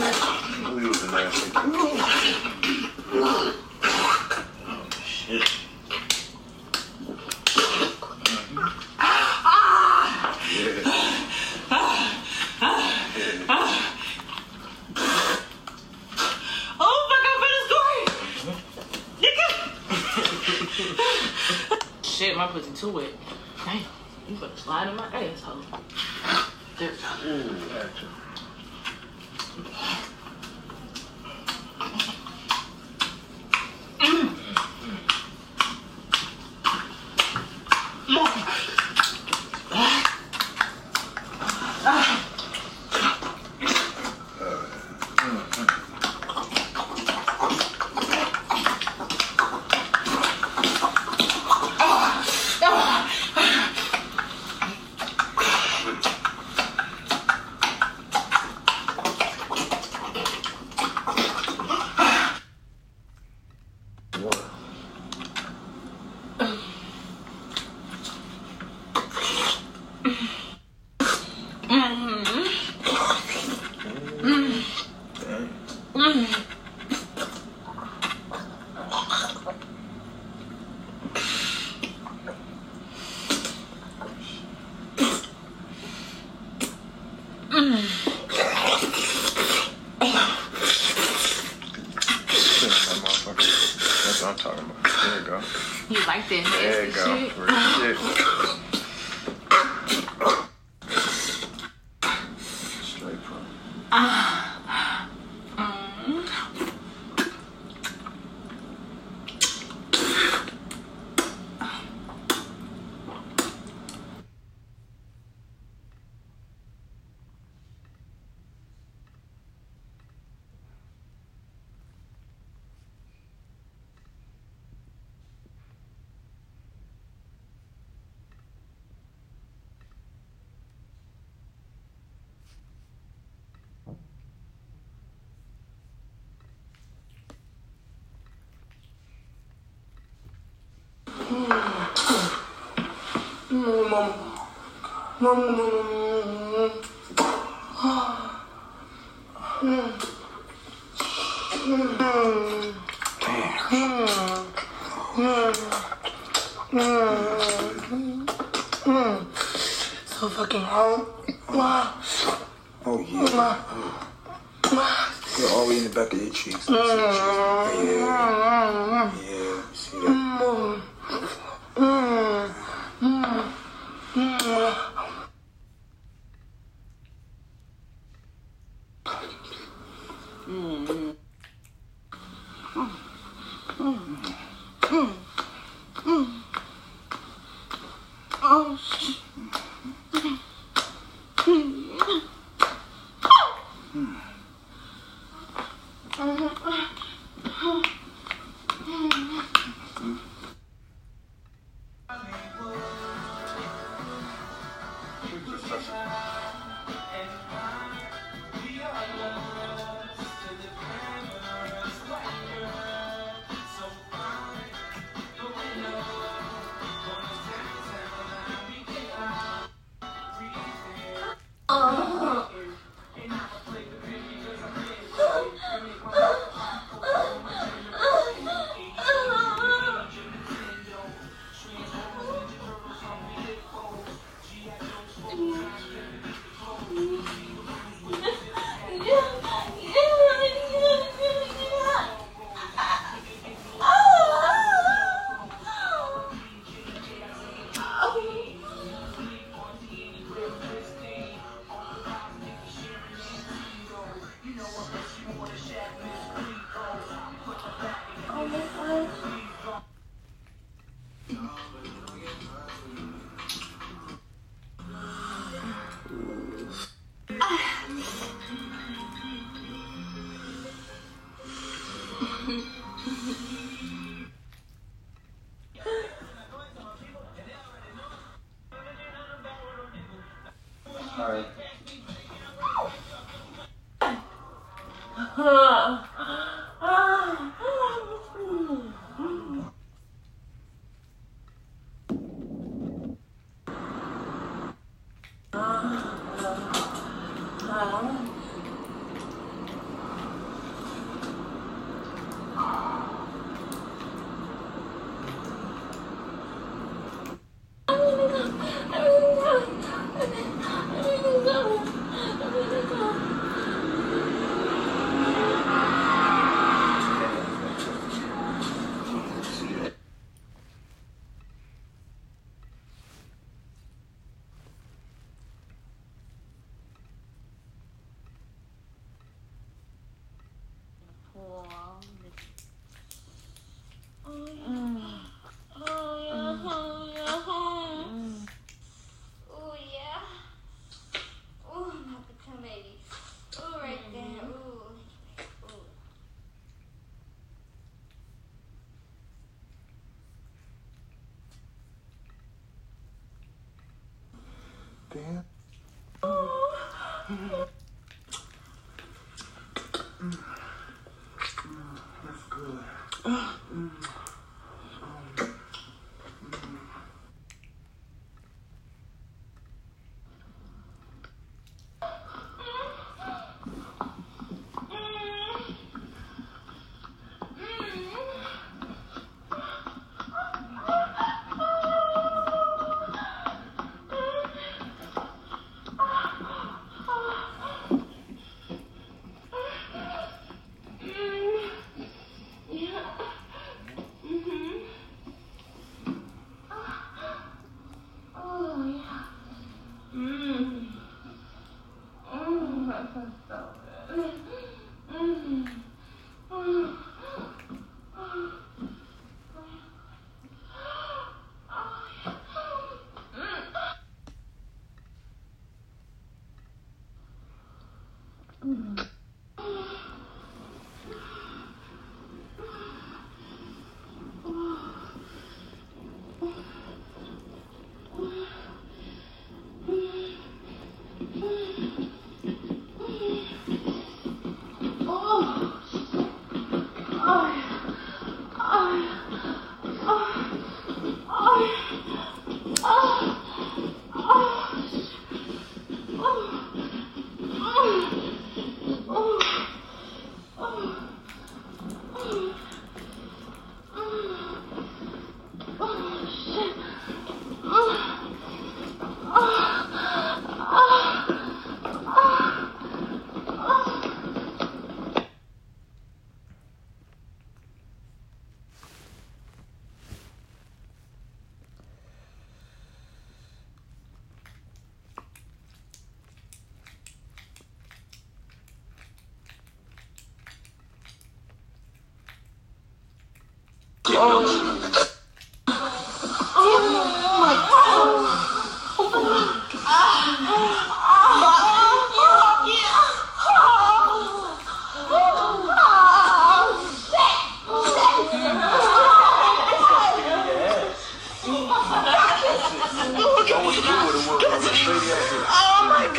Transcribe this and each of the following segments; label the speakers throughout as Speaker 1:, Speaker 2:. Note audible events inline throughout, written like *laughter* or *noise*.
Speaker 1: He was a nasty? Mom, Mm. Mm.
Speaker 2: So fucking home.
Speaker 1: Oh yeah. You're already in the back of your cheeks. Mm. Yeah. yeah.
Speaker 2: Oh.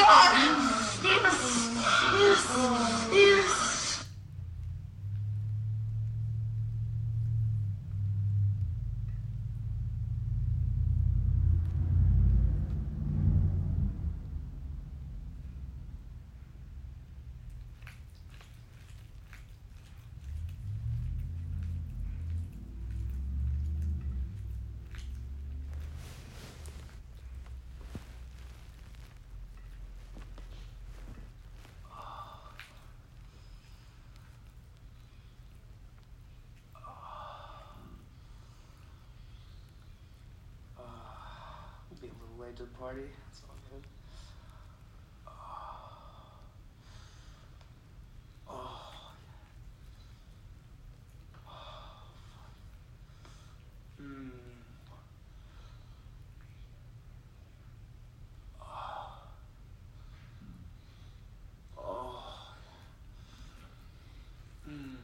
Speaker 2: God!
Speaker 3: Late to the party. It's all good. Oh. Mm. Oh. Mm.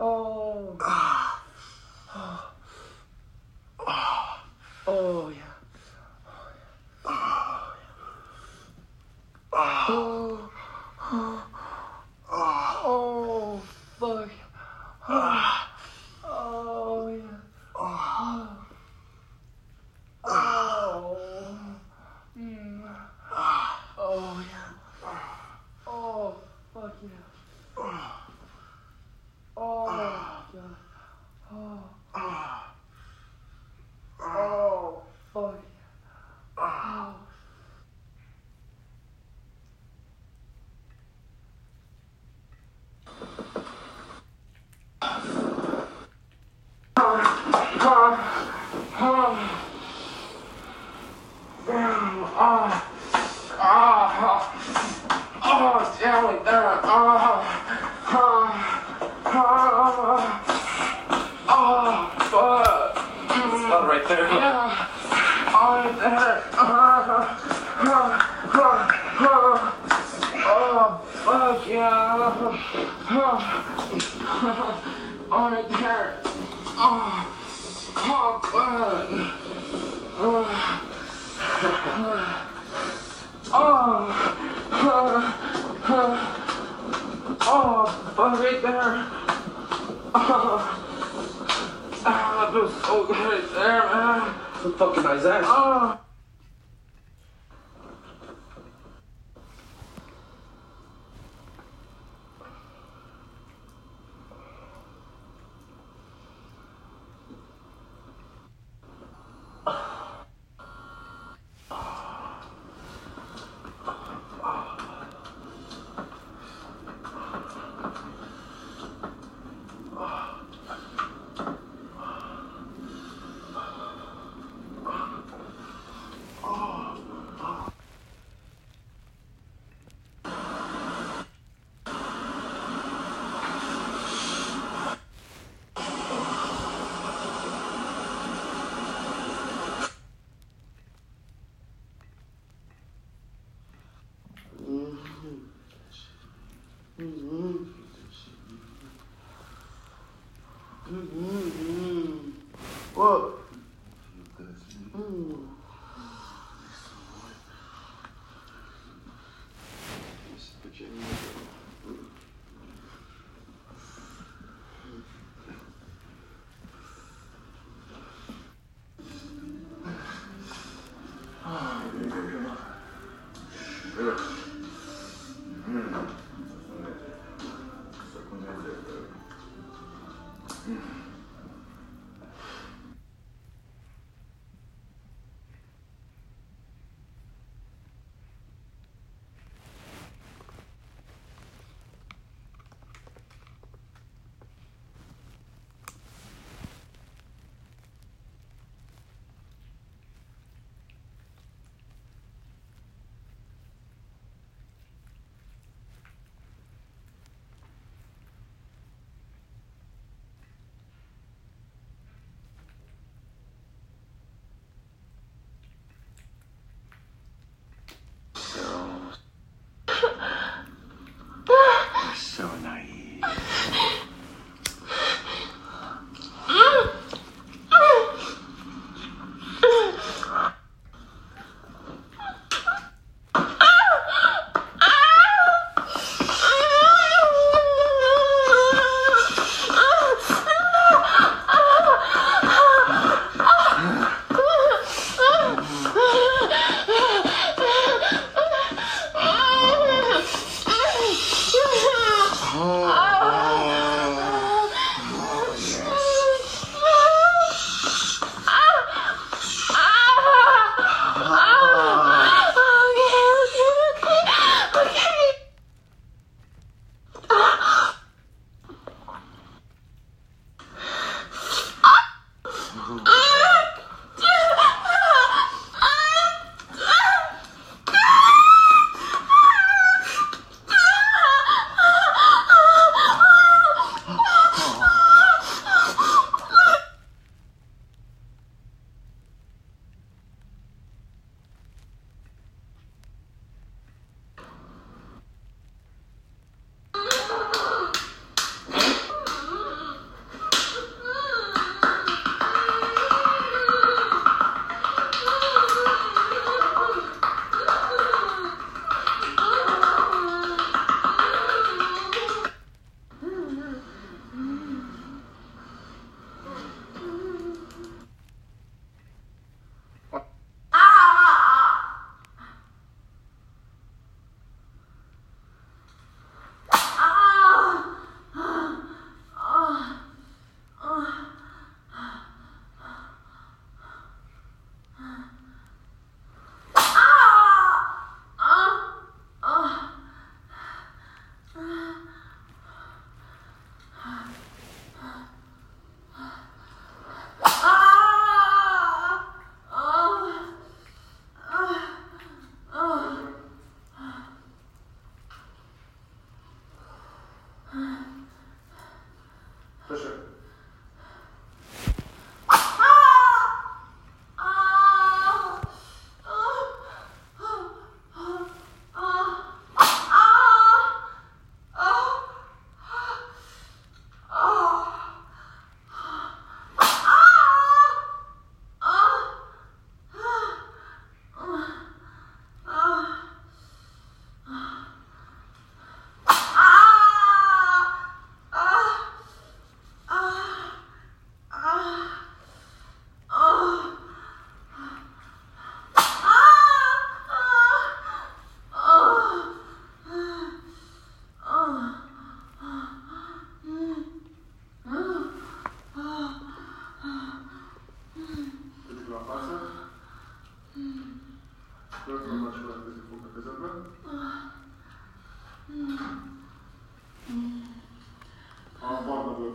Speaker 3: Oh. Oh yeah. Oh. Oh fuck. Oh yeah. Oh. Mm. Oh yeah. Oh fuck yeah. Oh god. Oh. Oh fuck. Oh. Oh, damn it, there. Oh, oh, fuck.
Speaker 4: Spot right there.
Speaker 3: Yeah. Oh, there. *sighs* Oh, fuck yeah. *sighs* Oh, right there. Oh, oh, fuck. Oh, fuck right there. Oh, *sighs* ah, feels so good right there, man.
Speaker 4: Some fucking Isaiah.
Speaker 3: Oh.
Speaker 5: Mm-hmm. Mm-hmm. Mm-hmm. Whoa.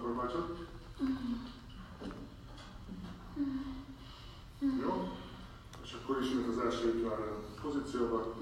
Speaker 5: korbácsot. Jó? És akkor ismét az első pozícióba.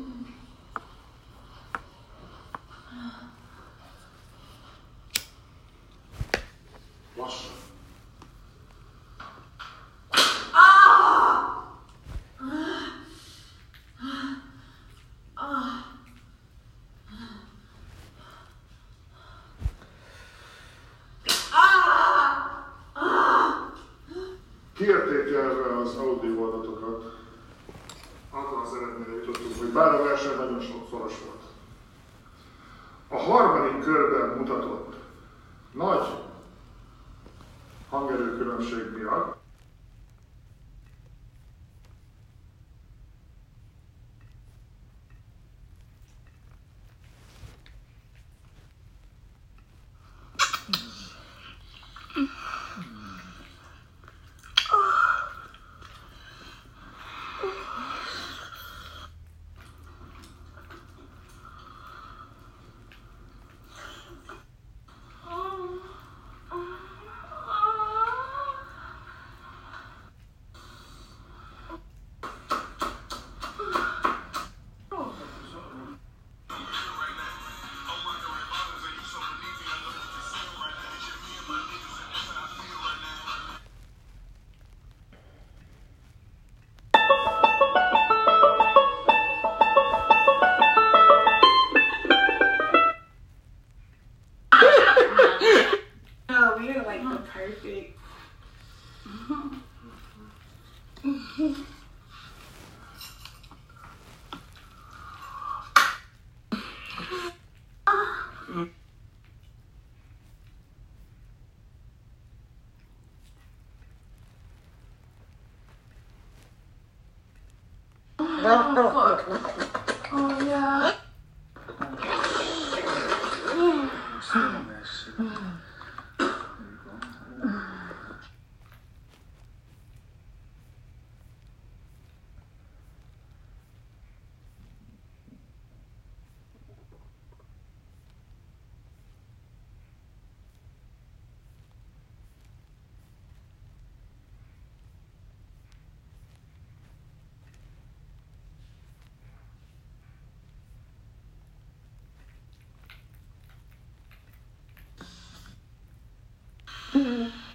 Speaker 5: Az audio adatokat, attól az eredményre jutottunk, hogy bár a verseny nagyon szoros volt. A harmadik körben mutatott nagy hangerőkülönbség miatt
Speaker 2: Oh.
Speaker 6: Mm-hmm.